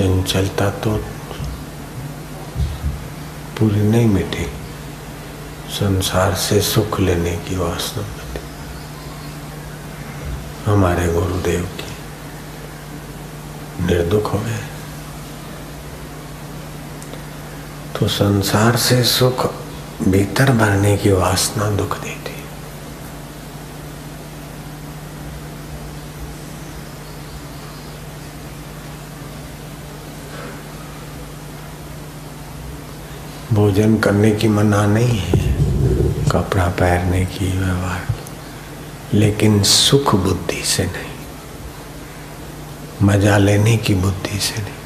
चंचलता तो पूरी नहीं मिटी। संसार से सुख लेने की वासना मिटी। हमारे गुरुदेव की निर्दुख हो गए। तो संसार से सुख भीतर भरने की वासना दुख देती भोजन करने की मना नहीं है, कपड़ा पहनने की व्यवहार। लेकिन सुख बुद्धि से नहीं, मज़ा लेने की बुद्धि से नहीं।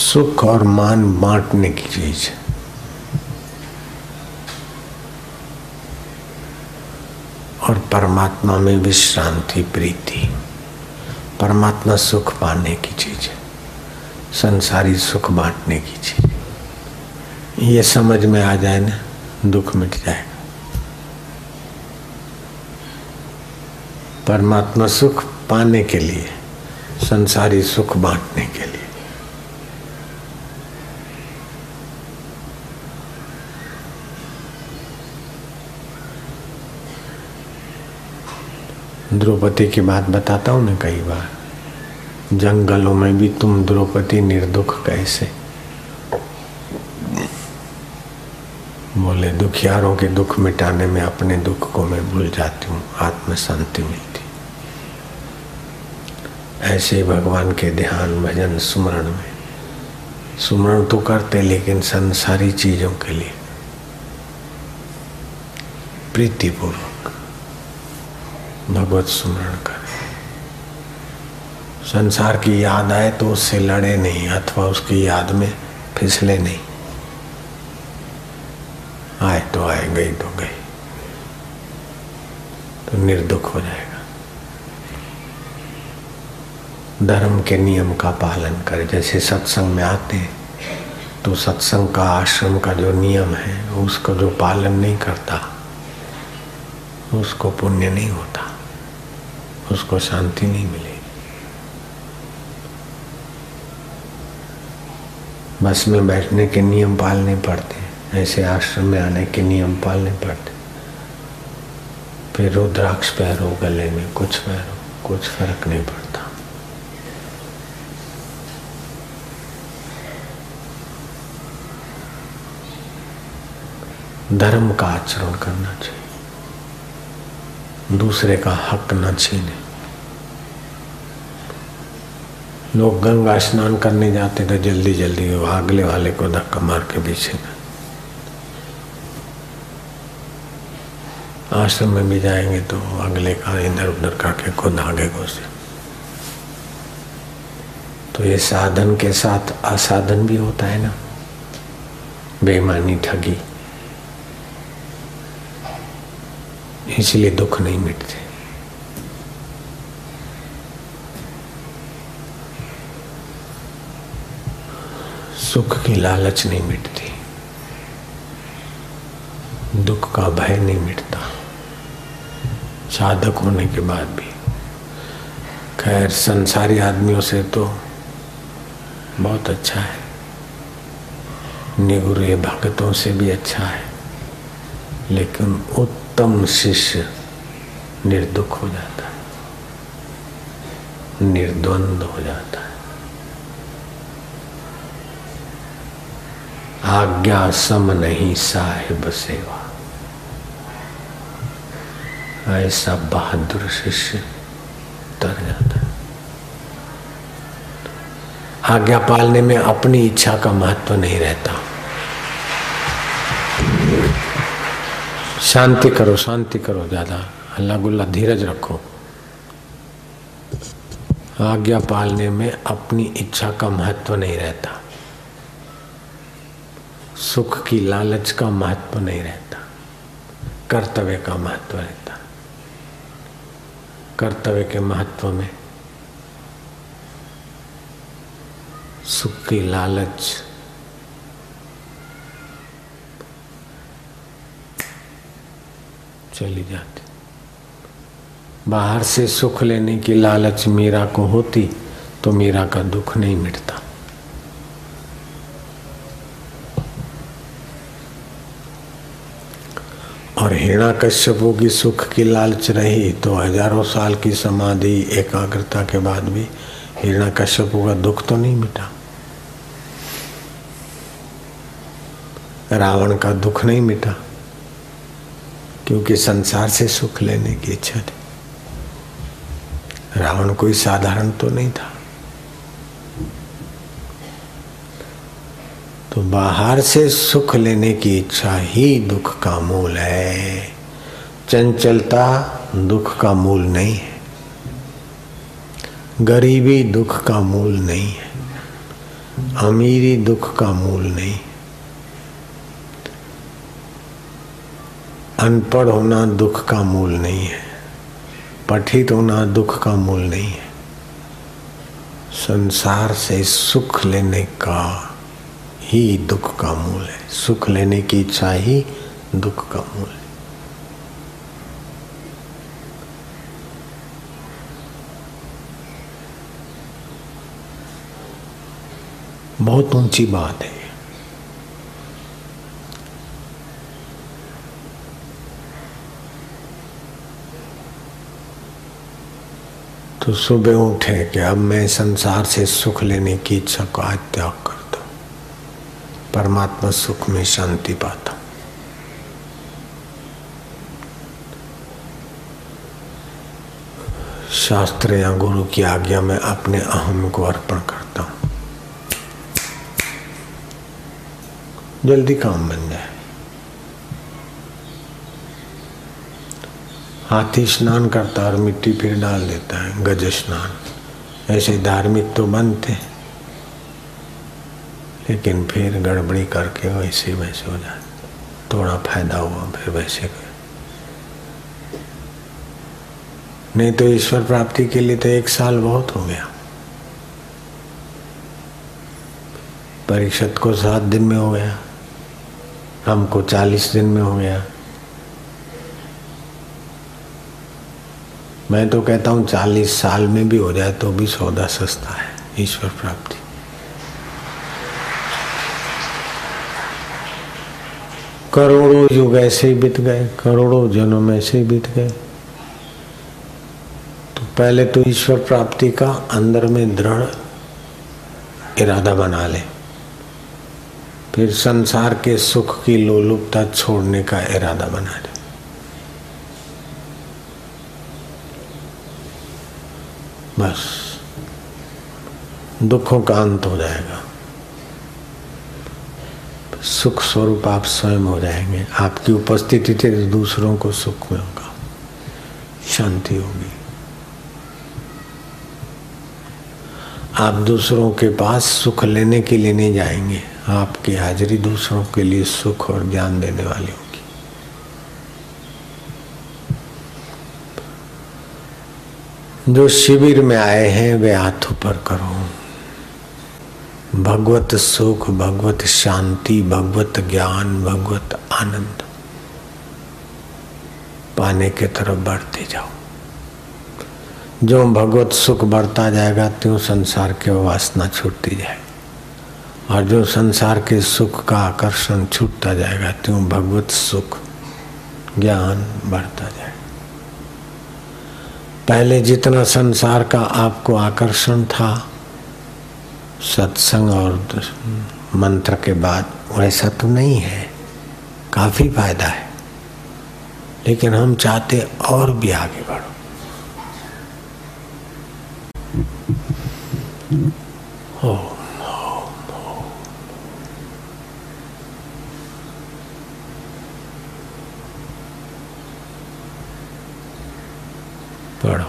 सुख और मान बांटने की चीज़ और परमात्मा में विश्रांति, प्रीति। परमात्मा सुख पाने की चीज़ है। संसारी सुख बांटने की चीज़ ये समझ में आ जाए ना, दुख मिट जाएगा। परमात्मा सुख पाने के लिए, संसारी सुख बांटने के लिए द्रौपदी की बात बताता हूँ ना कई बार। जंगलों में भी तुम द्रौपदी निर्दुख कैसे? बोले, दुखियारों के दुख मिटाने में अपने दुख को मैं भूल जाती हूँ आत्म शांति मिलती। ऐसे भगवान के ध्यान भजन सुमरण में। सुमरण तो करते, लेकिन संसारी चीज़ों के लिए। प्रीतिपूर्वक। भगवत सुमरण करें। संसार की याद आए तो उससे लड़े नहीं, अथवा उसकी याद में फिसले नहीं। आए तो आए, गई तो गई। तो निर्दुख हो जाएगा। धर्म के नियम का पालन करे। जैसे सत्संग में आते हैं तो सत्संग का आश्रम का जो नियम है, उसका जो पालन नहीं करता, उसको पुण्य नहीं होता। उसको शांति नहीं मिलेगी बस में बैठने के नियम पालने पड़ते ऐसे आश्रम में आने के नियम पालने पड़ते फिर रुद्राक्ष पहरो, गले में कुछ पहरो, कुछ फ़र्क नहीं पड़ता। धर्म का आचरण करना चाहिए। दूसरे का हक न छीने। लोग गंगा स्नान करने जाते तो जल्दी जल्दी अगले वाले को धक्का मार के पीछे आश्रम में भी जाएँगे तो अगले का इधर उधर करके खुद आगे घुसे। तो ये साधन के साथ असाधन भी होता है ना? बेईमानी, ठगी। इसलिए दुख नहीं मिटते। सुख की लालच नहीं मिटती। दुख का भय नहीं मिटता। साधक होने के बाद भी। खैर, संसारी आदमियों से तो बहुत अच्छा है। निगुरे भक्तों से भी अच्छा है। लेकिन उत्तम शिष्य निर्दुख हो जाता है। निर्द्वंद हो जाता है। आज्ञा सम नहीं साहिब सेवा। ऐसा बहादुर शिष्य तर जाता आज्ञा पालने में अपनी इच्छा का महत्व नहीं रहता। शांति करो शांति करो ज़्यादा। अल्लाह गुल्ला धीरज रखो। आज्ञा पालने में अपनी इच्छा का महत्व नहीं रहता। सुख की लालच का महत्व नहीं रहता। कर्तव्य का महत्व रहता। कर्तव्य के महत्व में सुख की लालच चली जाती। बाहर से सुख लेने की लालच मीरा को होती तो मीरा का दुख नहीं मिटता। और हिरणा कश्यपों की सुख की लालच रही तो हज़ारों साल की समाधि एकाग्रता के बाद भी हिरणा कश्यपों का दुख तो नहीं मिटा। रावण का दुख नहीं मिटा, क्योंकि संसार से सुख लेने की इच्छा थी। रावण कोई साधारण तो नहीं था। तो बाहर से सुख लेने की इच्छा ही दुख का मूल है। चंचलता दुख का मूल नहीं है। गरीबी दुख का मूल नहीं है। अमीरी दुख का मूल नहीं अनपढ़ होना दुख का मूल नहीं है। पठित होना दुख का मूल नहीं है। संसार से सुख लेने का ही दुख का मूल है। सुख लेने की इच्छा ही दुख का मूल है। बहुत ऊँची बात है। तो सुबह उठे कि अब मैं संसार से सुख लेने की इच्छा को त्याग कर। परमात्मा सुख में शांति पाता। शास्त्र या गुरु की आज्ञा में अपने अहम को अर्पण करता हूँ। जल्दी काम बन जाए। हाथी स्नान करता और मिट्टी फिर डाल देता है गज स्नान ऐसे धार्मिक तो बनते हैं। लेकिन फिर गड़बड़ी करके वैसे वैसे हो जाए। थोड़ा फ़ायदा हुआ, फिर वैसे नहीं तो ईश्वर प्राप्ति के लिए तो एक साल बहुत हो गया। परीक्षित को सात दिन में हो गया। हमको चालीस दिन में हो गया। मैं तो कहता हूँ, चालीस साल में भी हो जाए तो भी सौदा सस्ता है ईश्वर प्राप्ति। करोड़ों युग ऐसे ही बीत गए, करोड़ों जन्म ऐसे ही बीत गए। तो पहले तो ईश्वर प्राप्ति का अंदर में दृढ़ इरादा बना ले। फिर संसार के सुख की लोलुपता छोड़ने का इरादा बना ले। बस। दुखों का अंत हो जाएगा। सुख स्वरूप आप स्वयं हो जाएँगे। आपकी उपस्थिति से दूसरों को सुख में होगा शांति होगी। आप दूसरों के पास सुख लेने के लिए नहीं जाएँगे। आपकी हाजिरी दूसरों के लिए सुख और ज्ञान देने वाली होगी। जो शिविर में आए हैं, वे हाथ ऊपर करो। भगवत सुख, भगवत शांति, भगवत ज्ञान, भगवत आनंद। पाने के तरफ़ बढ़ते जाओ। जो भगवत सुख बढ़ता जाएगा, त्यों संसार के वासना छूटती जाए और जो संसार के सुख का आकर्षण छूटता जाएगा, त्यों भगवत सुख, ज्ञान बढ़ता जाए पहले जितना संसार का आपको आकर्षण था सत्संग और मंत्र के बाद वैसा तो नहीं है। काफ़ी फ़ायदा है। लेकिन हम चाहते और भी आगे बढ़ो हो पढ़ो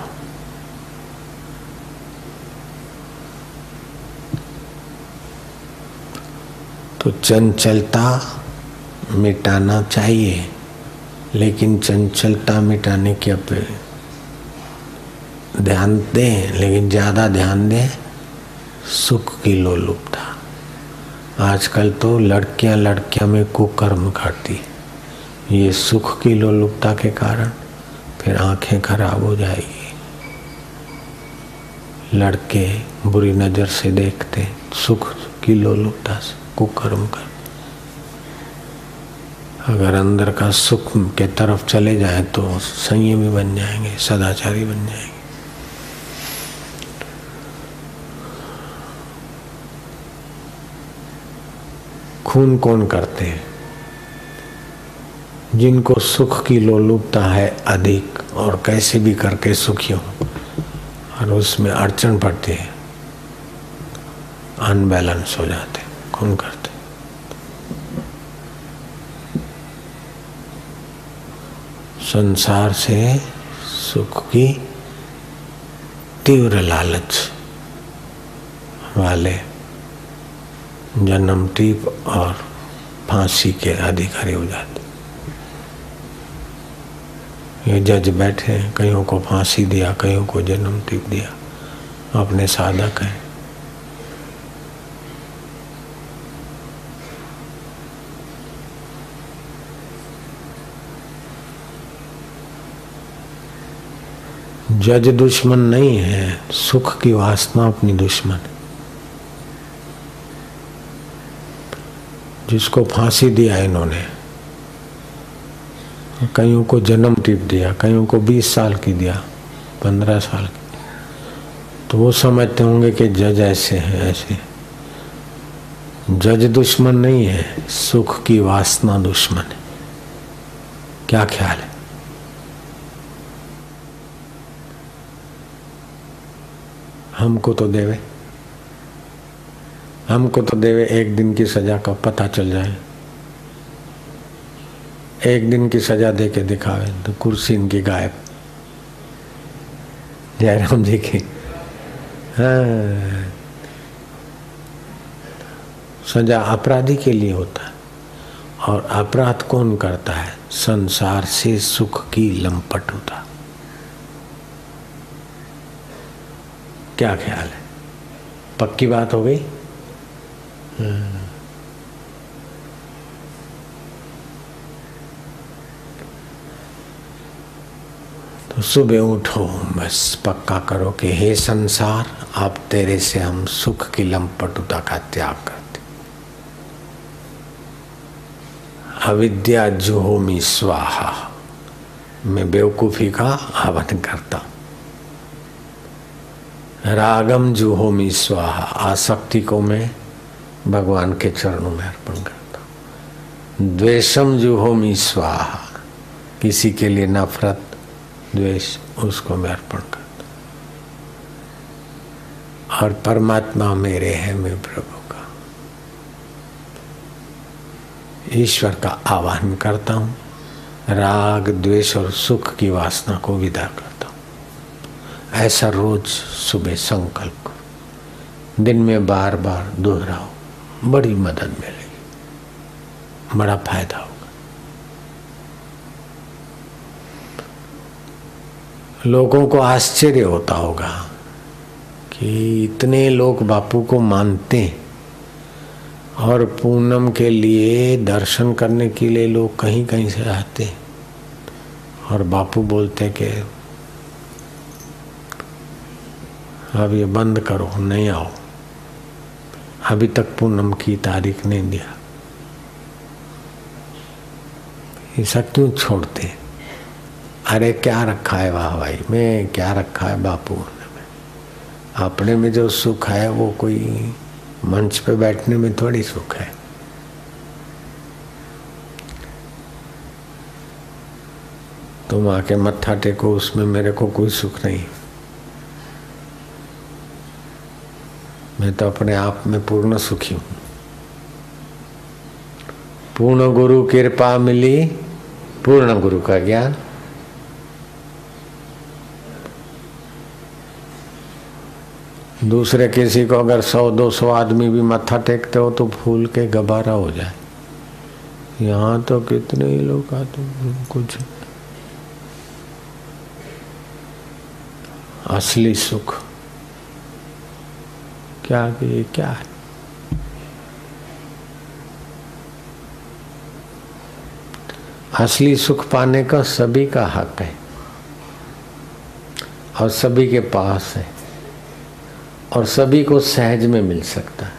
तो चंचलता मिटाना चाहिए, लेकिन चंचलता मिटाने के अप ध्यान दें, लेकिन ज़्यादा ध्यान दें, सुख की लोलुपता। आजकल तो लड़कियाँ लड़कियाँ में कुकर्म करती ये सुख की लोलुपता के कारण फिर आँखें खराब हो जाएगी। लड़के बुरी नज़र से देखते सुख की लोलुपता से। कुकर्म कर। अगर अंदर का सुख के तरफ़ चले जाए तो संयमी बन जाएँगे, सदाचारी बन जाएँगे। खून कौन करते हैं? जिनको सुख की लोलुपता है अधिक, और कैसे भी करके सुखी हो, और उसमें अड़चन पड़ती है अनबैलेंस हो जाते खून करते। संसार से सुख की तीव्र लालच वाले जन्म टीप और फांसी के अधिकारी हो जाते। ये जज बैठे कईयों को फांसी दिया, कईयों को जन्म टीप दिया। अपने साधक हैं। जज दुश्मन नहीं है, सुख की वासना अपनी दुश्मन जिसको फांसी दिया इन्होंने, कईयों को जन्म टिप दिया, कईयों को बीस साल की दिया, पंद्रह साल की। तो वो समझते होंगे कि जज ऐसे हैं, ऐसे जज दुश्मन नहीं है, सुख की वासना दुश्मन है। क्या ख्याल है? हमको तो देवे। हमको तो देवे एक दिन की सजा का पता चल जाए। एक दिन की सजा दे के दिखावे तो कुर्सी इनकी गायब। जयराम जी की। हाँ। सजा अपराधी के लिए होता है। और अपराध कौन करता है? संसार से सुख की लंपट होता क्या ख्याल है? पक्की बात हो गई? तो सुबह उठो, बस पक्का करो कि हे संसार, आप तेरे से हम सुख की लंपटुता का त्याग करते अविद्या जुहोमी स्वाहा। मैं बेवकूफ़ी का हवन करता रागम जुहोमी स्वाहा आसक्ति को मैं भगवान के चरणों में अर्पण करता हूँ। द्वेषम जुहोमी स्वाहा, किसी के लिए नफरत, द्वेष, उसको मैं अर्पण करता और परमात्मा मेरे है, मैं प्रभु का। ईश्वर का आवाहन करता हूँ। राग, द्वेष और सुख की वासना को विदा करता हूँ। ऐसा रोज सुबह संकल्प। करो दिन में बार बार दोहराओ, बड़ी मदद मिलेगी, बड़ा फ़ायदा होगा। लोगों को आश्चर्य होता होगा कि इतने लोग बापू को मानते हैं और पूनम के लिए दर्शन करने के लिए लोग कहीं कहीं से आते हैं और बापू बोलते हैं कि अब ये बंद करो, नहीं आओ। अभी तक पूनम की तारीख नहीं दिया। ऐसा क्यों छोड़ते? अरे क्या रखा है वाह भाई? मैं क्या रखा है बापू? में अपने में जो सुख है, वो कोई मंच पे बैठने में थोड़ी सुख है। तुम आके मत्था टेको, उसमें मेरे को कोई सुख नहीं। मैं तो अपने आप में पूर्ण सुखी हूँ। पूर्ण गुरु कृपा मिली, पूर्ण गुरु का ज्ञान। दूसरे किसी को अगर सौ, दो सौ आदमी भी मत्था टेकते हो तो फूल के गबारा हो जाए। यहाँ तो कितने ही लोग आते कुछ असली सुख। क्या ये क्या है? असली सुख पाने का सभी का हक है और सभी के पास है और सभी को सहज में मिल सकता है।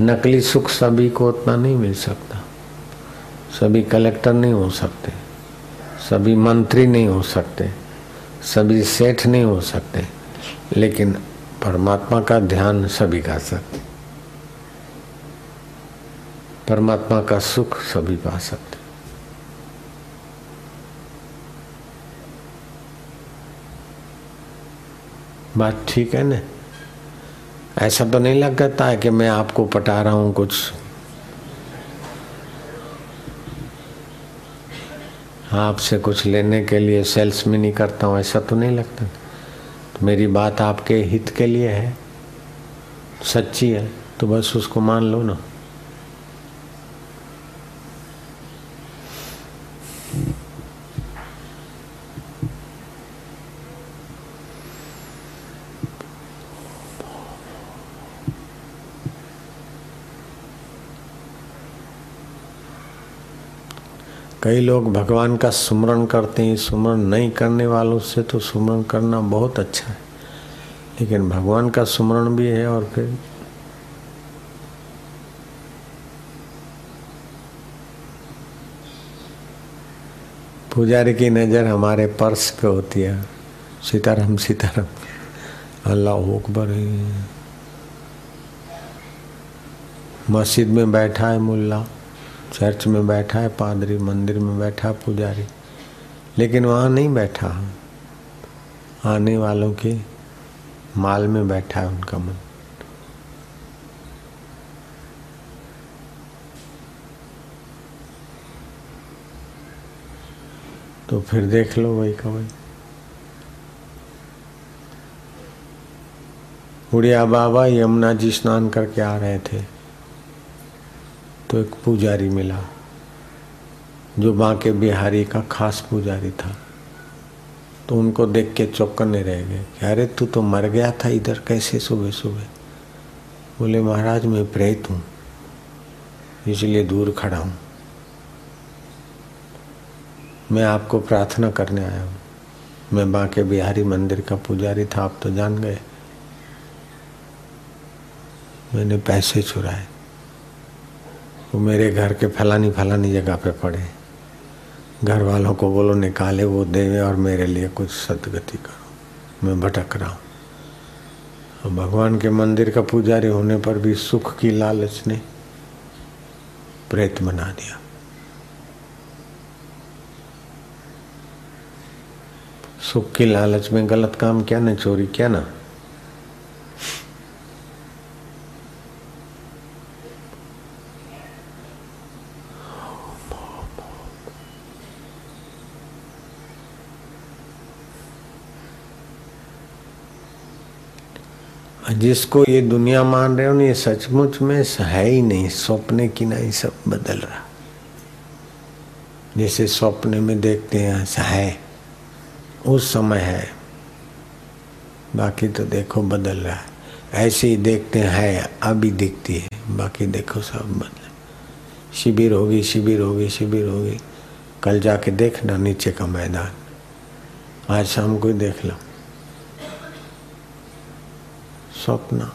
नकली सुख सभी को उतना नहीं मिल सकता। सभी कलेक्टर नहीं हो सकते। सभी मंत्री नहीं हो सकते। सभी सेठ नहीं हो सकते। लेकिन परमात्मा का ध्यान सभी कर सकते परमात्मा का सुख सभी पा सकते बात ठीक है ना? ऐसा तो नहीं लगता है कि मैं आपको पटा रहा हूँ कुछ। आपसे कुछ लेने के लिए सेल्स में नहीं करता हूँ, ऐसा तो नहीं लगता। मेरी बात आपके हित के लिए है। सच्ची है तो बस उसको मान लो ना। कई लोग भगवान का सुमरण करते हैं, सुमरण नहीं करने वालों से तो सुमरण करना बहुत अच्छा है। लेकिन भगवान का सुमरण भी है और फिर पुजारी की नज़र हमारे पर्स पे होती है। सीताराम सीताराम। अल्लाह अकबर मस्जिद में बैठा है मुल्ला। चर्च में बैठा है, पादरी मंदिर में बैठा पुजारी। लेकिन वहाँ नहीं बैठा। आने वालों के माल में बैठा है उनका मन। तो फिर देख लो वही का वही। उड़िया बाबा यमुना जी स्नान करके आ रहे थे। तो एक पुजारी मिला, जो बांके बिहारी का खास पुजारी था। तो उनको देख के चौकने रह गए अरे, तू तो मर गया था इधर, कैसे सुबह सुबह बोले, महाराज, मैं प्रेत हूँ, इसलिए दूर खड़ा हूँ। मैं आपको प्रार्थना करने आया हूँ। मैं बांके बिहारी मंदिर का पुजारी था, आप तो जान गए। मैंने पैसे चुराए। वो मेरे घर के फलानी फलानी जगह पे पड़े। घर वालों को बोलो, निकाले वो देवे और मेरे लिए कुछ सदगति करो। मैं भटक रहा हूँ। भगवान के मंदिर का पुजारी होने पर भी सुख की लालच ने प्रेत बना दिया। सुख की लालच में गलत काम क्या ना चोरी क्या ना? जिसको ये दुनिया मान रहे हो ना ये सचमुच में है ही नहीं, सपने की नहीं सब बदल रहा। जैसे सपने में देखते हैं है, उस समय है। बाकी तो देखो बदल रहा है। ऐसे ही देखते हैं है, अभी दिखती है, बाकी देखो सब बदल। शिविर होगी शिविर होगी शिविर होगी। कल जाके देखना नीचे का मैदान। आज शाम को ही देख लो। स्वप्न।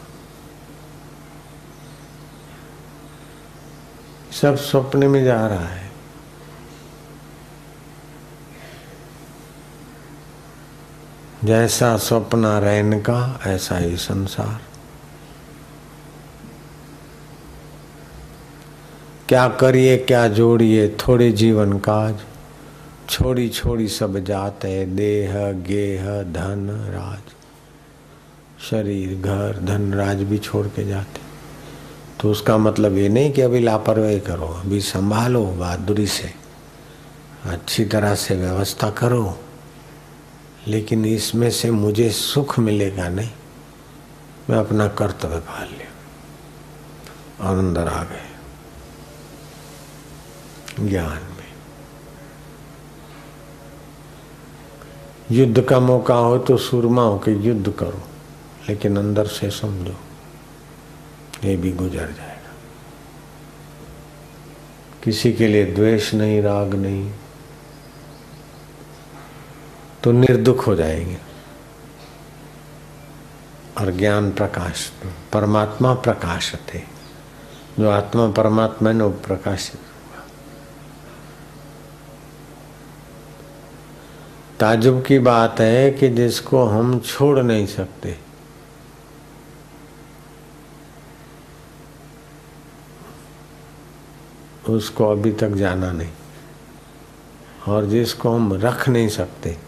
सब सपने में जा रहा है। जैसा स्वप्न रहन का, ऐसा ही संसार। क्या करिए, क्या जोड़िए, थोड़े जीवन काज। छोड़ी छोड़ी सब जाते देह, गेह, धन, राज। शरीर, घर, धन, राज भी छोड़ के जाते। तो उसका मतलब ये नहीं कि अभी लापरवाही करो, अभी संभालो बहादुरी से। अच्छी तरह से व्यवस्था करो, लेकिन इसमें से मुझे सुख मिलेगा नहीं। मैं अपना कर्तव्य पाल लिया। और अंदर आ गए। ज्ञान में। युद्ध का मौका हो तो सुरमा हो के युद्ध करो। लेकिन अंदर से समझो, ये भी गुजर जाएगा। किसी के लिए द्वेष नहीं, राग नहीं तो निर्दुख हो जाएँगे। और ज्ञान प्रकाश, परमात्मा प्रकाश थे जो आत्मा परमात्मा ने प्रकाशित हुआ ताजुब की बात है कि जिसको हम छोड़ नहीं सकते उसको अभी तक जाना नहीं। और जिसको हम रख नहीं सकते,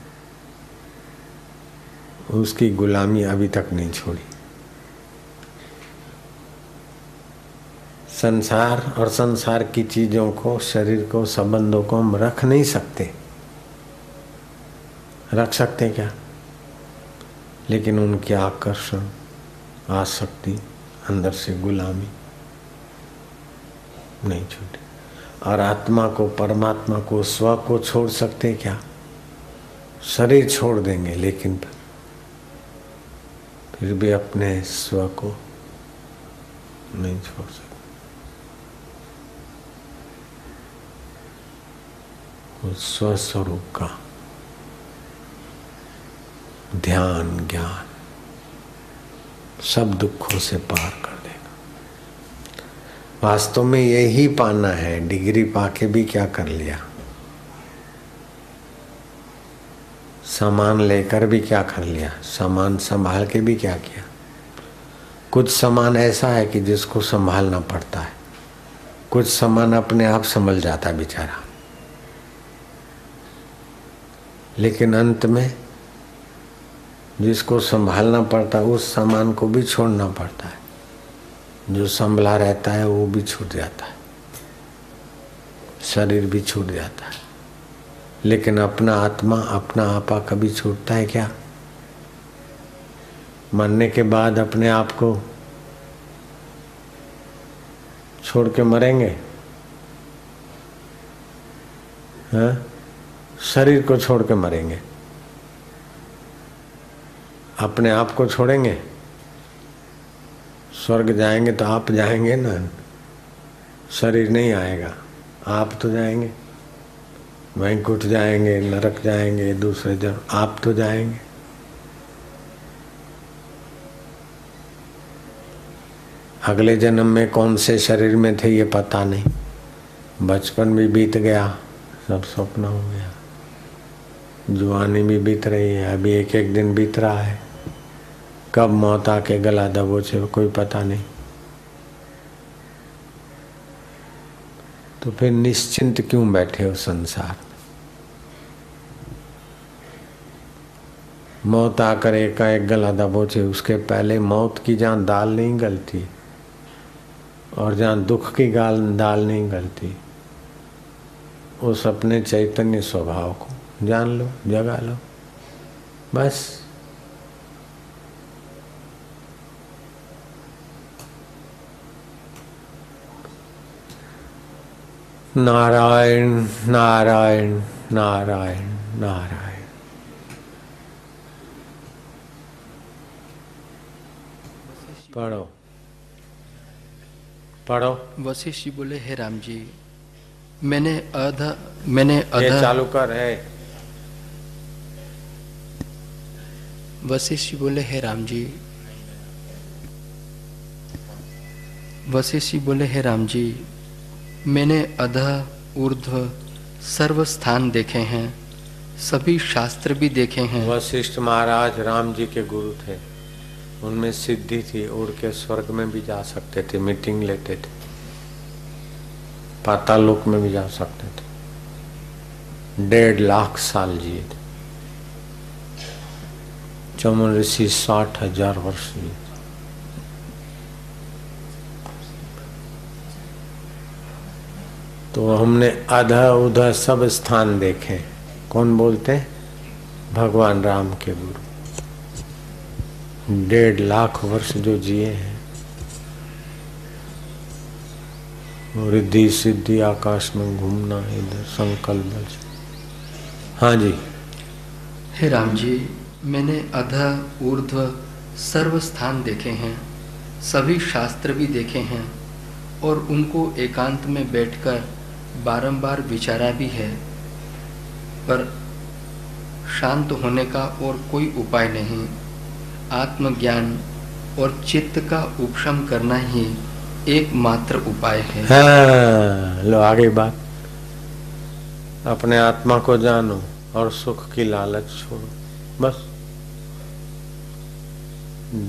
उसकी गुलामी अभी तक नहीं छोड़ी। संसार और संसार की चीज़ों को, शरीर को, संबंधों को हम रख नहीं सकते। रख सकते क्या? लेकिन उनके आकर्षण, आसक्ति, अंदर से गुलामी। नहीं छूटे। और आत्मा को, परमात्मा को, स्व को छोड़ सकते क्या? शरीर छोड़ देंगे लेकिन फिर। भी अपने स्व को नहीं छोड़ सकते। स्वस्वरूप का ध्यान, ज्ञान, सब दुखों से पार कर वास्तव में यही पाना है। डिग्री पाके भी क्या कर लिया? सामान लेकर भी क्या कर लिया? सामान संभाल के भी क्या किया? कुछ सामान ऐसा है कि जिसको संभालना पड़ता है। कुछ सामान अपने आप संभल जाता है बेचारा। लेकिन अंत में जिसको संभालना पड़ता है, उस सामान को भी छोड़ना पड़ता है। जो संभला रहता है, वो भी छूट जाता है। शरीर भी छूट जाता है। लेकिन अपना आत्मा, अपना आपा कभी छूटता है क्या? मरने के बाद अपने आप को छोड़ के मरेंगे? हाँ? शरीर को छोड़ के मरेंगे। अपने आप को छोड़ेंगे? स्वर्ग जाएँगे तो आप जाएँगे ना। शरीर नहीं आएगा, आप तो जाएँगे। वैंकुट जाएँगे, नरक जाएँगे, दूसरे जन, आप तो जाएँगे। अगले जन्म में कौन से शरीर में थे ये पता नहीं। बचपन भी बीत गया, सब स्वप्न हो गया। जुआनी भी बीत रही है, अभी एक एक दिन बीत रहा है। कब मौत आके गला दबोचे कोई पता नहीं। तो फिर निश्चिंत क्यों बैठे हो संसार में? मौत आकर एक एक गला दबोचे उसके पहले मौत की जहाँ दाल नहीं गलती, और जहाँ दुख की गाल दाल नहीं गलती। उस अपने चैतन्य स्वभाव को जान लो, जगा लो, बस। नारायण नारायण नारायण नारायण। पढ़ो। पढ़ो। वशिष्ठ जी बोले हे राम जी मैंने अध मैंने अध चालू कर है। वशिष्ठ जी बोले हे राम जी वशिष्ठ जी बोले हे राम जी मैंने अध, ऊर्ध्व सर्व स्थान देखे हैं। सभी शास्त्र भी देखे हैं। वशिष्ठ महाराज राम जी के गुरु थे। उनमें सिद्धि थी, उड़ के स्वर्ग में भी जा सकते थे, मीटिंग लेते थे। पाताल लोक में भी जा सकते थे। डेढ़ लाख साल जिए थे। चमन ऋषि साठ हज़ार वर्ष जिए तो हमने आधा उधा सब स्थान देखे। कौन बोलते? भगवान राम के गुरु। डेढ़ लाख वर्ष जो जिए हैं। रिद्धि सिद्धि, आकाश में घूमना, इधर संकल्प हाँ जी। हे राम जी, मैंने अध ऊर्ध्व सर्व स्थान देखे हैं, सभी शास्त्र भी देखे हैं, और उनको एकांत में बैठकर बारंबार विचारा भी है पर शांत होने का और कोई उपाय नहीं। आत्मज्ञान और चित्त का उपशम करना ही एकमात्र उपाय है। हाँ, लो आगे बात। अपने आत्मा को जानो और सुख की लालच छोड़ो। बस।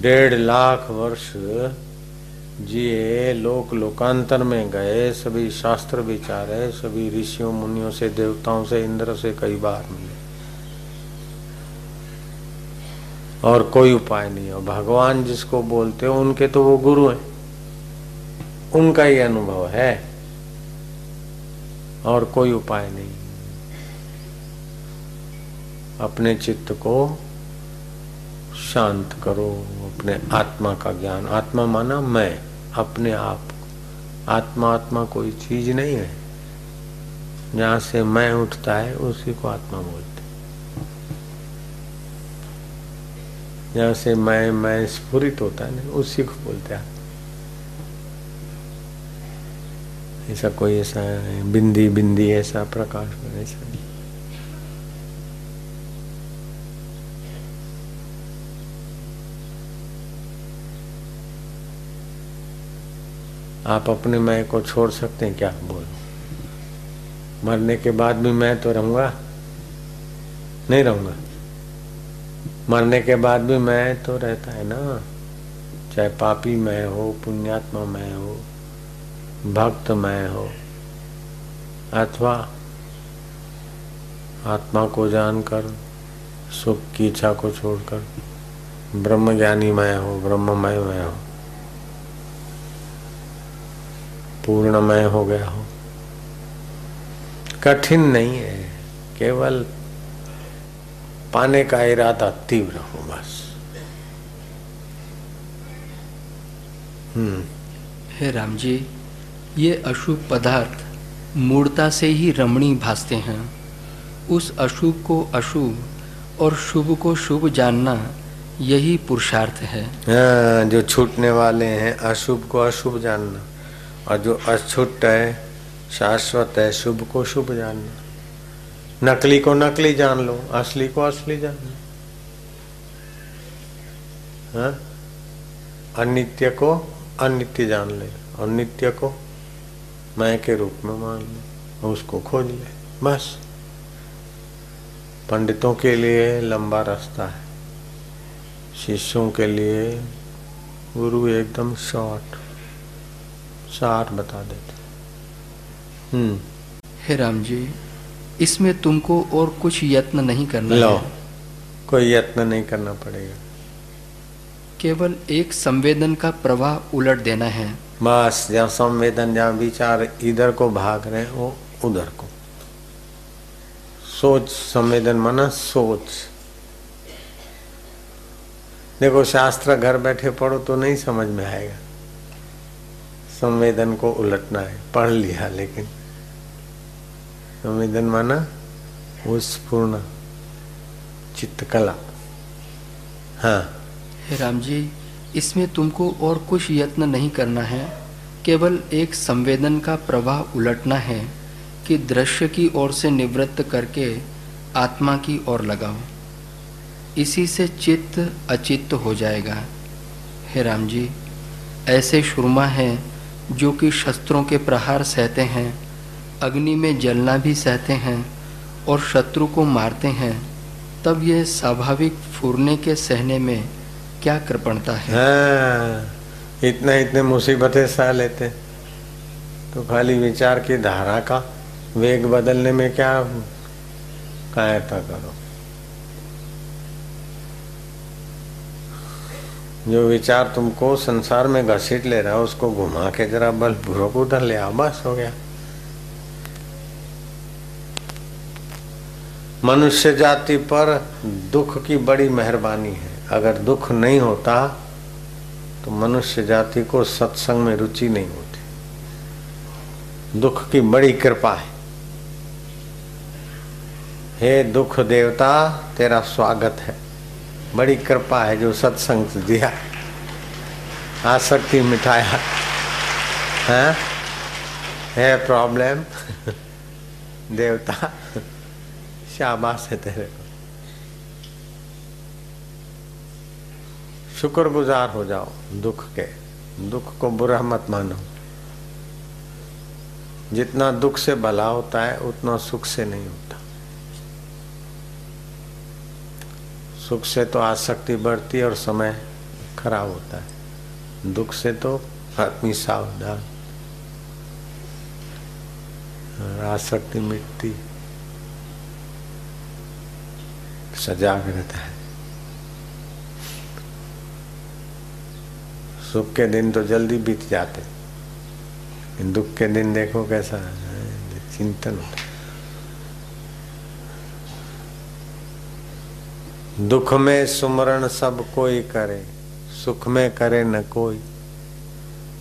डेढ़ लाख वर्ष जिए लोक लोकांतर में गए, सभी शास्त्र विचारे, सभी ऋषियों, मुनियों से, देवताओं से, इंद्र से कई बार मिले। और कोई उपाय नहीं है। भगवान जिसको बोलते हो, उनके तो वो गुरु हैं। उनका ही अनुभव है। और कोई उपाय नहीं। अपने चित्त को शांत करो। अपने आत्मा का ज्ञान। आत्मा माना मैं, अपने आप आत्मा आत्मा कोई चीज़ नहीं है। जहाँ से मैं उठता है, उसी को आत्मा बोलते जहाँ से मैं मैं स्फुरित होता है ना उसी को बोलते हैं ऐसा कोई ऐसा बिंदी बिंदी, ऐसा प्रकाश ऐसा नहीं। आप अपने मैं को छोड़ सकते हैं? क्या? बोल। मरने के बाद भी मैं तो रहूँगा? नहीं रहूँगा। मरने के बाद भी मैं तो रहता है ना। चाहे पापी मैं हो, पुण्यात्मा मैं हो, भक्त मैं हो, अथवा आत्मा को जानकर, सुख की इच्छा को छोड़कर ब्रह्म ज्ञानी मैं हो, ब्रह्ममय मैं हो पूर्णमय हो गया हो। कठिन नहीं है केवल पाने का इरादा तीव्र हो बस। हम्म। हे राम जी ये अशुभ पदार्थ मूर्ता से ही रमणी भासते हैं। उस अशुभ को अशुभ और शुभ को शुभ जानना यही पुरुषार्थ है। हाँ, जो छूटने वाले हैं अशुभ को अशुभ जानना। और जो अछुट है, शाश्वत है, शुभ को शुभ जानना। नकली को नकली जान लो, असली को असली जान लो। हाँ? अनित्य को अनित्य जान ले, और नित्य को मैं के रूप में मान ले उसको खोज ले, बस। पंडितों के लिए लंबा रास्ता है, शिष्यों के लिए गुरु एकदम शॉर्ट सार बता देते। हम्म। हे राम जी इसमें तुमको और कुछ यत्न नहीं करना लो। है। कोई यत्न नहीं करना पड़ेगा। केवल एक संवेदन का प्रवाह उलट देना है। बस जहाँ संवेदन जहाँ विचार इधर को भाग रहे हो उधर को। सोच संवेदन माना सोच। देखो शास्त्र घर बैठे पढ़ो तो नहीं समझ में आएगा। संवेदन को उलटना है। पढ़ लिया, लेकिन संवेदन माना पूर्ण चित्तकला। हाँ। हे राम जी इसमें तुमको और कुछ यत्न नहीं करना है। केवल एक संवेदन का प्रवाह उलटना है कि दृश्य की ओर से निवृत्त करके आत्मा की ओर लगाओ। इसी से चित्त अचित्त हो जाएगा। हे राम जी ऐसे शुरमा है जो कि शस्त्रों के प्रहार सहते हैं अग्नि में जलना भी सहते हैं और शत्रु को मारते हैं तब यह स्वाभाविक फूरने के सहने में क्या कृपणता है? हाँ, इतने इतने मुसीबतें सह लेते। तो खाली विचार की धारा का वेग बदलने में क्या कायरता करो? जो विचार तुमको संसार में घसीट ले रहा है, उसको घुमा के जरा बल पूर्वक उधर ले आओ, बस हो गया। मनुष्य जाति पर दुख की बड़ी मेहरबानी है। अगर दुख नहीं होता तो मनुष्य जाति को सत्संग में रुचि नहीं होती। दुख की बड़ी कृपा है। हे दुख देवता, तेरा स्वागत है। बड़ी कृपा है जो सत्संग दिया। आसक्ति मिठाया। है? है प्रॉब्लम? देवता शाबाश है तेरे को। शुक्रगुजार हो जाओ दुख के। दुख को बुरा मत मानो। जितना दुख से भला होता है, उतना सुख से नहीं होता। सुख से तो आसक्ति बढ़ती और समय खराब होता है। दुख से तो आदमी सावधान। आसक्ति मिटती। सजाग रहता है। सुख के दिन तो जल्दी बीत जाते। दुख के दिन देखो कैसा है। चिंतन होता दुख में सुमरण सब कोई करे, सुख में करे न कोई।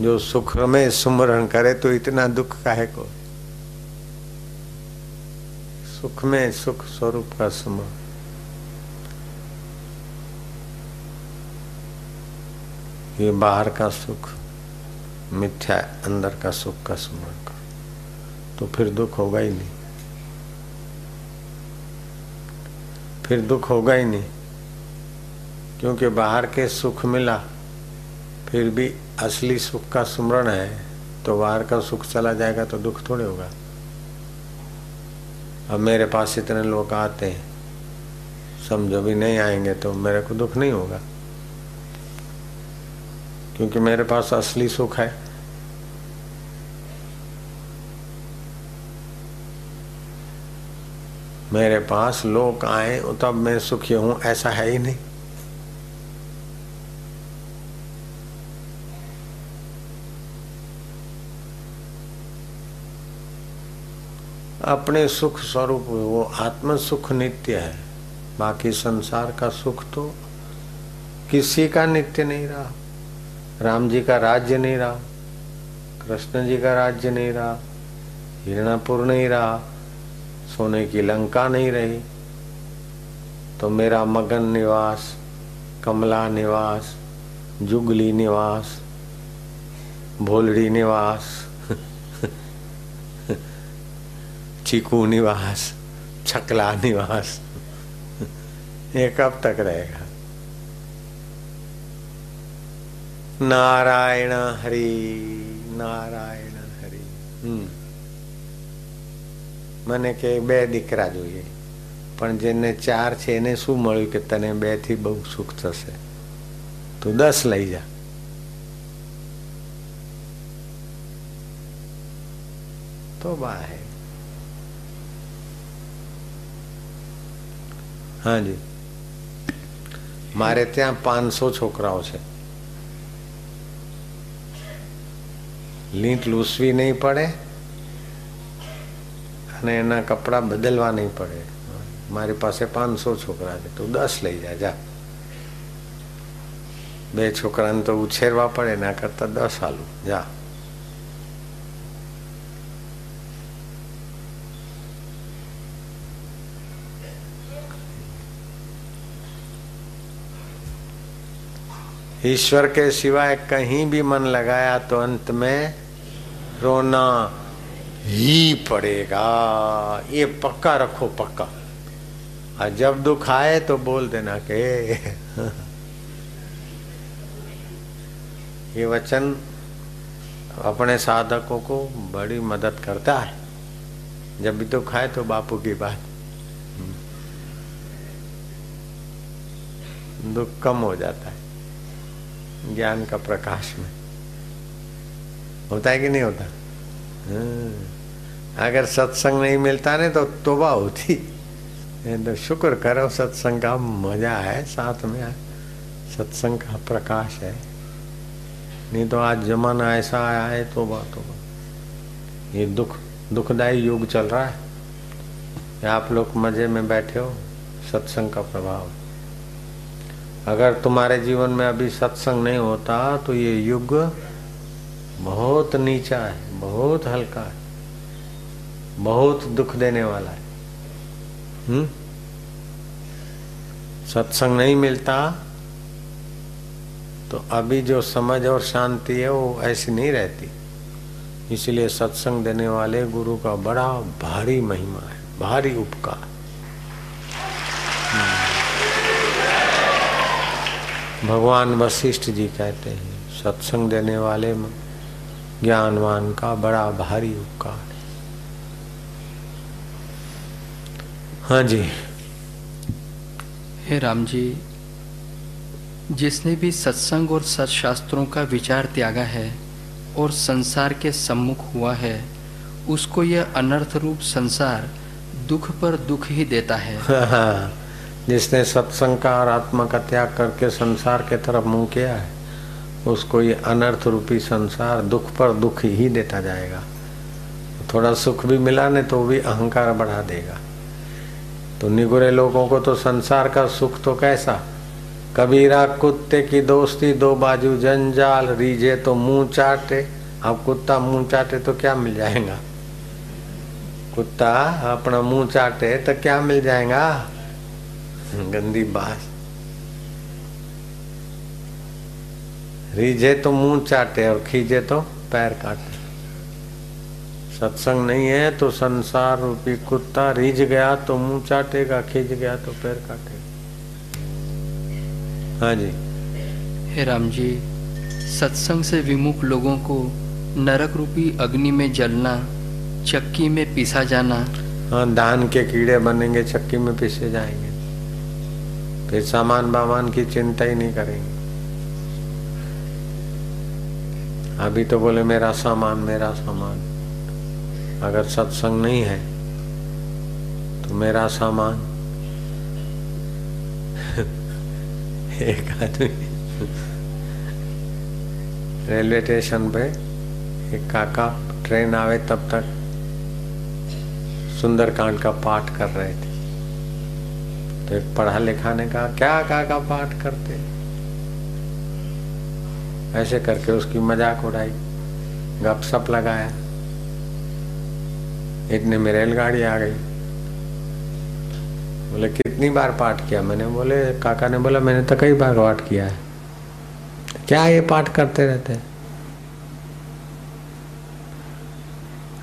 जो सुख में सुमरण करे तो इतना दुख काहे को? सुख में सुख स्वरूप का सुमरण। ये बाहर का सुख, मिथ्या अंदर का सुख का स्मरण करो। तो फिर दुख होगा ही नहीं। फिर दुख होगा ही नहीं। क्योंकि बाहर के सुख मिला, फिर भी असली सुख का सुमरण है तो बाहर का सुख चला जाएगा तो दुख थोड़े होगा। अब मेरे पास इतने लोग आते हैं समझो भी नहीं आएँगे तो मेरे को दुख नहीं होगा। क्योंकि मेरे पास असली सुख है। मेरे पास लोग आए तब मैं सुखी हूँ, ऐसा है ही नहीं। अपने सुख स्वरूप, वो आत्म सुख नित्य है। बाकी संसार का सुख तो किसी का नित्य नहीं रहा। राम जी का राज्य नहीं रहा, कृष्ण जी का राज्य नहीं रहा, हिरणापुर नहीं रहा सोने की लंका नहीं रही। तो मेरा मगन निवास, कमला निवास, जुगली निवास, भोलड़ी निवास, चीकू निवास, छकला निवास, ये कब तक रहेगा? नारायण हरि नारायण हरि। हम्म। મને કે બે દીકરા જોઈએ. પણ જેને ચાર છે એને શું મળ્યું કે તને બેથી બહુ સુખ થશે? તું દસ લઈ જા. તો બા હે હાજી. મારે ત્યાં પાંચસો છોકરાઓ છે. લીંટ લૂસવી નહીં પડે. અને એના કપડાં બદલવા નહીં પડે મારી પાસે પાંચસો છોકરા છે તું દસ લઈ જા જા બે છોકરાને તો ઉછેરવા પડે એના કરતા દસ હાલું જા ईश्वर के सिवाय कहीं भी मन लगाया तो अंत में रोना ही पड़ेगा। ये पक्का रखो, पक्का। और जब दुख आए तो बोल देना के ये वचन अपने साधकों को बड़ी मदद करता है। जब भी दुख आए तो बापू की बात। दुख कम हो जाता है ज्ञान का प्रकाश में। होता है कि नहीं होता? हाँ। अगर सत्संग नहीं मिलता नहीं तो तोबा होती। तो शुक्र करो, सत्संग का मज़ा है साथ में सत्संग का प्रकाश है। नहीं तो आज जमाना ऐसा आया है, तोबा तोबा। ये दुख, दुखदायी युग चल रहा है। आप लोग मज़े में बैठे हो, सत्संग का प्रभाव। अगर तुम्हारे जीवन में अभी सत्संग नहीं होता तो ये युग बहुत नीचा है, बहुत हल्का है। बहुत दुख देने वाला है। हम्म? सत्संग नहीं मिलता तो अभी जो समझ और शांति है, वो ऐसी नहीं रहती। इसलिए सत्संग देने वाले गुरु का बड़ा भारी महिमा है, भारी उपकार। भगवान वशिष्ठ जी कहते हैं, सत्संग देने वाले ज्ञानवान का बड़ा भारी उपकार। हाँ जी। हे राम जी जिसने भी सत्संग और सत्शास्त्रों का विचार त्यागा है और संसार के सम्मुख हुआ है उसको यह अनर्थ रूप संसार दुख पर दुख ही देता है। जिसने सत्संग का और आत्मा का त्याग करके संसार के तरफ़ मुँह किया है उसको ये अनर्थ रूपी संसार दुख पर दुख ही देता जाएगा। थोड़ा सुख भी मिला ने तो भी अहंकार बढ़ा देगा। तो निगुरे लोगों को तो संसार का सुख तो कैसा? कबीरा, कुत्ते की दोस्ती, दो बाजू जंजाल, रीझे तो मुँह चाटे। अब कुत्ता मुँह चाटे तो क्या मिल जाएगा? कुत्ता अपना मुँह चाटे तो क्या मिल जाएगा? गंदी बात। रीझे तो मुँह चाटे और खींचे तो पैर काटे। सत्संग नहीं है तो संसार रूपी कुत्ता रीझ गया तो मुँह चाटेगा खींच गया तो पैर काटेगा। हाँ जी। हे राम जी सत्संग से विमुख लोगों को नरक रूपी अग्नि में जलना चक्की में पिसा जाना। हाँ धान के कीड़े बनेंगे चक्की में पिसे जाएँगे। फिर सामान बामान की चिंता ही नहीं करेंगे। अभी तो बोले मेरा सामान मेरा सामान। अगर सत्संग नहीं है तो मेरा सामान। एक आदमी रेलवे स्टेशन पे एक काका ट्रेन आवे तब तक सुंदरकांड का पाठ कर रहे थे। तो एक पढ़ा लिखा ने कहा, क्या काका पाठ करते? ऐसे करके उसकी मज़ाक उड़ाई गपसप लगाया। इतने में रेलगाड़ी आ गई। बोले, कितनी बार पाठ किया? मैंने बोले, काका ने बोला, मैंने तो कई बार पाठ किया है। क्या ये पाठ करते रहते हैं?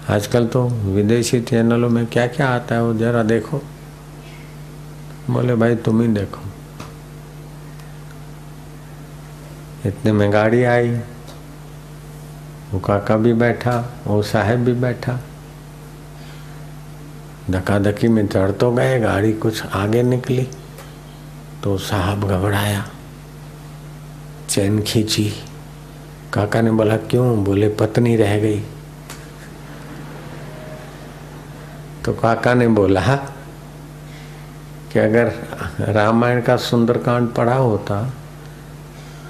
आजकल तो विदेशी चैनलों में क्या क्या आता है, वो जरा देखो। बोले, भाई, तुम ही देखो। इतने में गाड़ी आई, वो काका भी बैठा, वो साहेब भी बैठा। धक्का में चढ़ तो गए, गाड़ी कुछ आगे निकली तो साहब घबराया। चैन खींची। काका ने बोला, क्यों? बोले, पत्नी रह गई। तो काका ने बोला, कि अगर रामायण का सुंदरकांड पढ़ा होता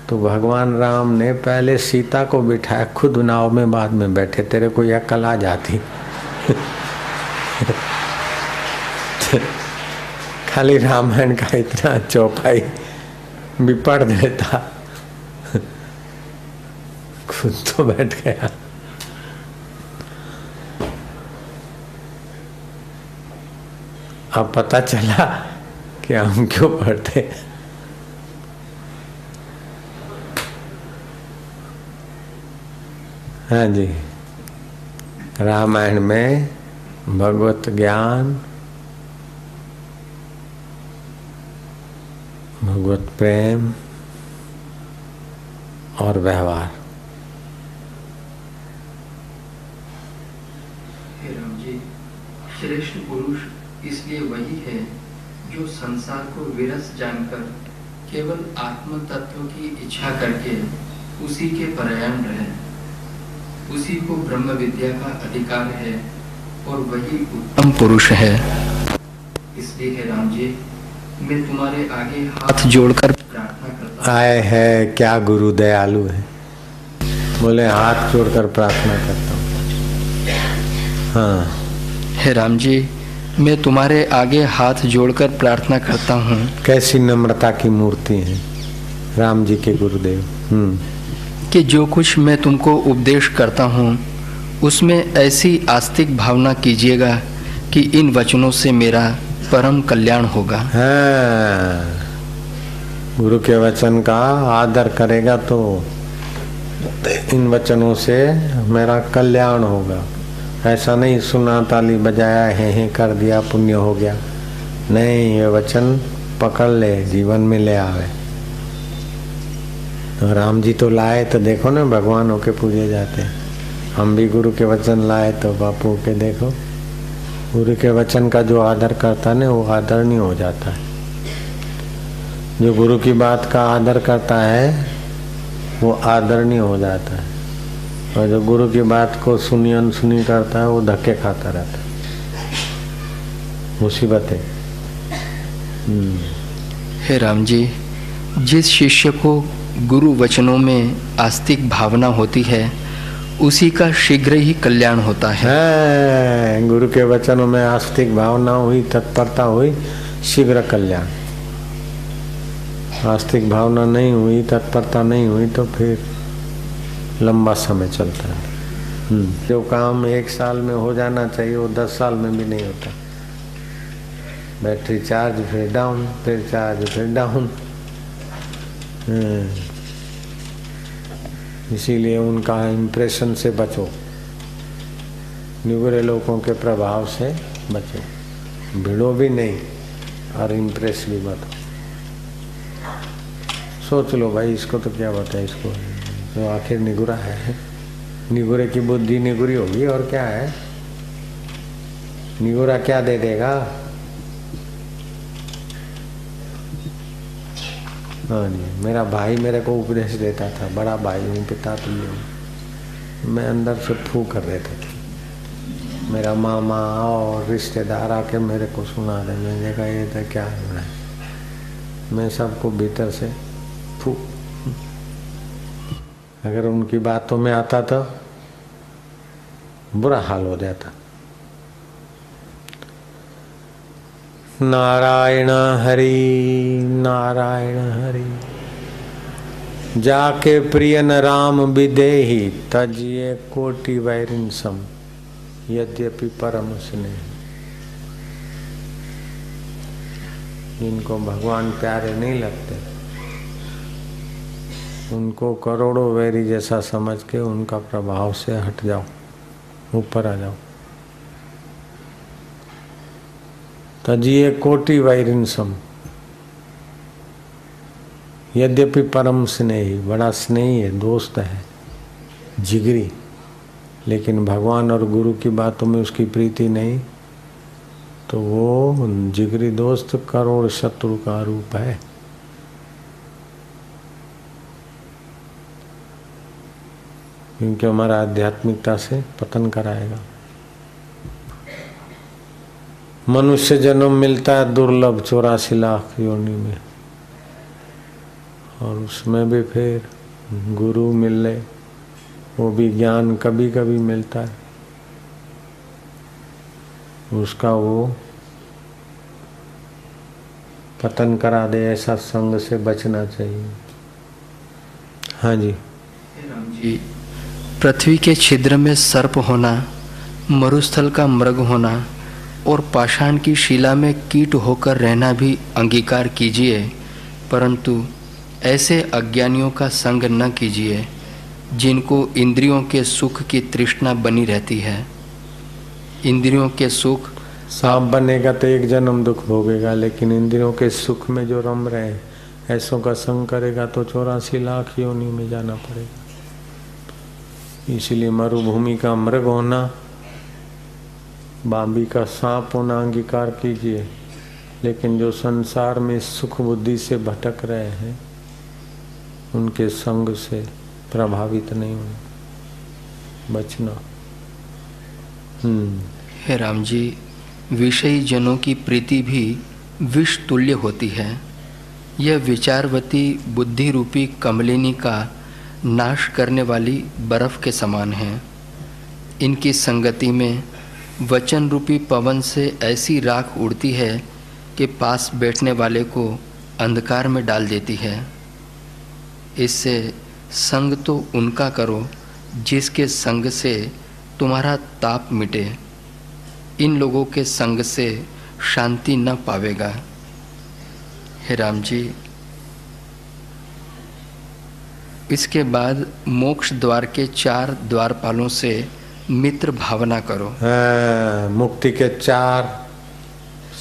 तो भगवान राम ने पहले सीता को बिठाया, खुद नाव में बाद में बैठे, तेरे को यह कल आ जाती। खाली रामायण का इतना चौपाई भी पढ़ देता। खुद तो बैठ गया। अब पता चला कि हम क्यों पढ़ते हाँ जी। रामायण में भगवत ज्ञान भगवत प्रेम और व्यवहार। श्रेष्ठ पुरुष इसलिए वही है जो संसार को विरस जानकर केवल आत्म तत्व की इच्छा करके उसी के परायण रहे। उसी को ब्रह्म विद्या का अधिकार है और वही उत्तम पुरुष है। इसलिए है राम जी मैं तुम्हारे आगे हाथ जोड़कर आए है क्या गुरु दयालु है? बोले हाथ जोड़कर प्रार्थना करता हूँ। हाँ। हे राम जी मैं तुम्हारे आगे हाथ जोड़कर प्रार्थना करता हूँ। कैसी नम्रता की मूर्ति है राम जी के गुरुदेव। हम्म। कि जो कुछ मैं तुमको उपदेश करता हूँ उसमें ऐसी आस्तिक भावना कीजिएगा कि इन वचनों से मेरा परम कल्याण होगा। हाँ। गुरु के वचन का आदर करेगा तो इन वचनों से मेरा कल्याण होगा। ऐसा नहीं सुना ताली बजाया है, है कर दिया पुण्य हो गया। नहीं ये वचन पकड़ ले जीवन में ले आवे। तो राम जी तो लाए तो देखो ना भगवान होके पूजे जाते हम भी गुरु के वचन लाए तो बापू के देखो। गुरु के वचन का जो आदर करता है ना वो आदरणीय हो जाता है। जो गुरु की बात का आदर करता है, वो आदरणीय हो जाता है। और जो गुरु की बात को सुनी अनसुनी करता है, वो धक्के खाता रहता है। मुसीबत है हम्म। हे राम जी, जिस शिष्य को गुरु वचनों में आस्तिक भावना होती है उसी का शीघ्र ही कल्याण होता है, गुरु के वचनों में आस्तिक भावना हुई तत्परता हुई शीघ्र कल्याण आस्तिक भावना नहीं हुई तत्परता नहीं हुई तो फिर लंबा समय चलता है हम्म। जो काम एक साल में हो जाना चाहिए वो दस साल में भी नहीं होता बैटरी चार्ज फिर डाउन फिर चार्ज फिर डाउन हम्म। इसीलिए उनका इम्प्रेशन से बचो। निगुरे लोगों के प्रभाव से बचो। भिड़ो भी नहीं और इम्प्रेस भी मत सोच लो भाई, इसको तो क्या बताए इसको? तो आखिर निगुरा है। निगुरे की बुद्धि निगुरी होगी और क्या है? निगुरा क्या दे देगा? हाँ जी, मेरा भाई मेरे को उपदेश देता था, बड़ा भाई हूँ, पिता तुम हूँ। मैं अंदर से फू कर देता था। मेरा मामा और रिश्तेदार आके मेरे को सुना दे, मैंने कहा ये तो क्या हो रहा है। मैं सबको भीतर से फू अगर उनकी बातों में आता तो बुरा हाल हो जाता। नारायण हरि नारायण हरि। जाके प्रियन राम विदेही तजिए कोटि वैरिन सम, यद्यपि परम स्नेह। जिनको भगवान प्यारे नहीं लगते। उनको करोड़ों वैरी जैसा समझ के उनका प्रभाव से हट जाओ, ऊपर आ जाओ। तजिए कोटि वैरिन सम यद्यपि परम स्नेही, बड़ा स्नेही है, दोस्त है, जिगरी, लेकिन भगवान और गुरु की बातों में उसकी प्रीति नहीं तो वो जिगरी दोस्त करोड़ शत्रु का रूप है। क्योंकि हमारा आध्यात्मिकता से पतन कराएगा। मनुष्य जन्म मिलता है दुर्लभ चौरासी लाख योनि में। और उसमें भी फिर गुरु मिलने, वो भी ज्ञान कभी कभी मिलता है। उसका वो पतन करा दे, ऐसा संग से बचना चाहिए। हाँ जी। जी, पृथ्वी के छिद्र में सर्प होना, मरुस्थल का मृग होना और पाषाण की शिला में कीट होकर रहना भी अंगीकार कीजिए, परंतु ऐसे अज्ञानियों का संग न कीजिए, जिनको इंद्रियों के सुख की तृष्णा बनी रहती है। इंद्रियों के सुख सांप बनेगा तो एक जन्म दुख भोगेगा, लेकिन इंद्रियों के सुख में जो रम रहे हैं, ऐसों का संग करेगा तो चौरासी लाख योनि में जाना पड़ेगा। इसलिए मरुभूमि का मृग होना बाबी का सांप होना अंगीकार कीजिए, लेकिन जो संसार में सुख बुद्धि से भटक रहे हैं, उनके संग से प्रभावित नहीं होना बचना। हम्म। हे राम जी विषयी जनों की प्रीति भी विष तुल्य होती है। यह विचारवती बुद्धि रूपी कमलिनी का नाश करने वाली बर्फ़ के समान है। इनकी संगति में वचन रूपी पवन से ऐसी राख उड़ती है कि पास बैठने वाले को अंधकार में डाल देती है। इससे संग तो उनका करो, जिसके संग से तुम्हारा ताप मिटे। इन लोगों के संग से शांति न पावेगा। हे राम जी इसके बाद मोक्ष द्वार के चार द्वारपालों से मित्र भावना करो। हाँ, मुक्ति के चार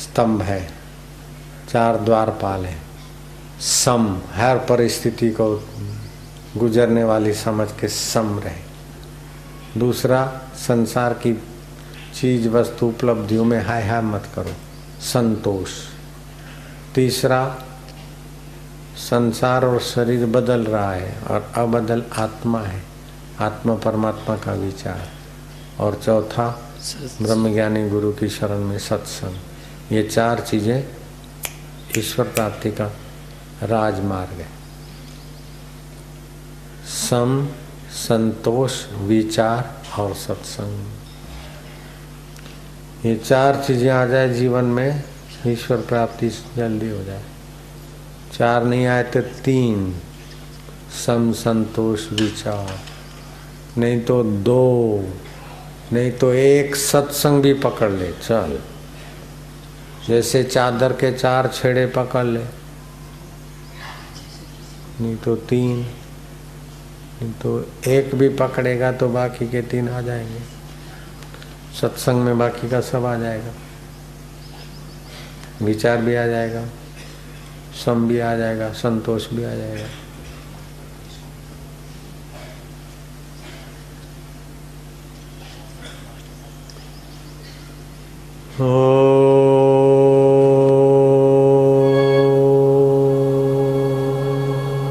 स्तंभ है। चार द्वारपाल है। सम हर परिस्थिति को गुजरने वाली समझ के सम रहे। दूसरा संसार की चीज़ वस्तु उपलब्धियों में हाय हाय मत करो। संतोष। तीसरा संसार और शरीर बदल रहा है और अबदल आत्मा है। आत्मा परमात्मा का विचार। और चौथा ब्रह्मज्ञानी गुरु की शरण में सत्संग। ये चार चीज़ें ईश्वर प्राप्ति का राजमार्ग है। सम संतोष विचार और सत्संग। ये चार चीज़ें आ जाए जीवन में ईश्वर प्राप्ति जल्दी हो जाए। चार नहीं आए तो तीन। सम संतोष विचार। नहीं तो दो। नहीं तो एक सत्संग भी पकड़ ले, चल। जैसे चादर के चार छेड़े पकड़ ले। नहीं तो तीन, नहीं तो एक भी पकड़ेगा तो बाकी के तीन आ जाएँगे। सत्संग में बाकी का सब आ जाएगा। विचार भी आ जाएगा, सम भी आ जाएगा, संतोष भी आ जाएगा। Oh.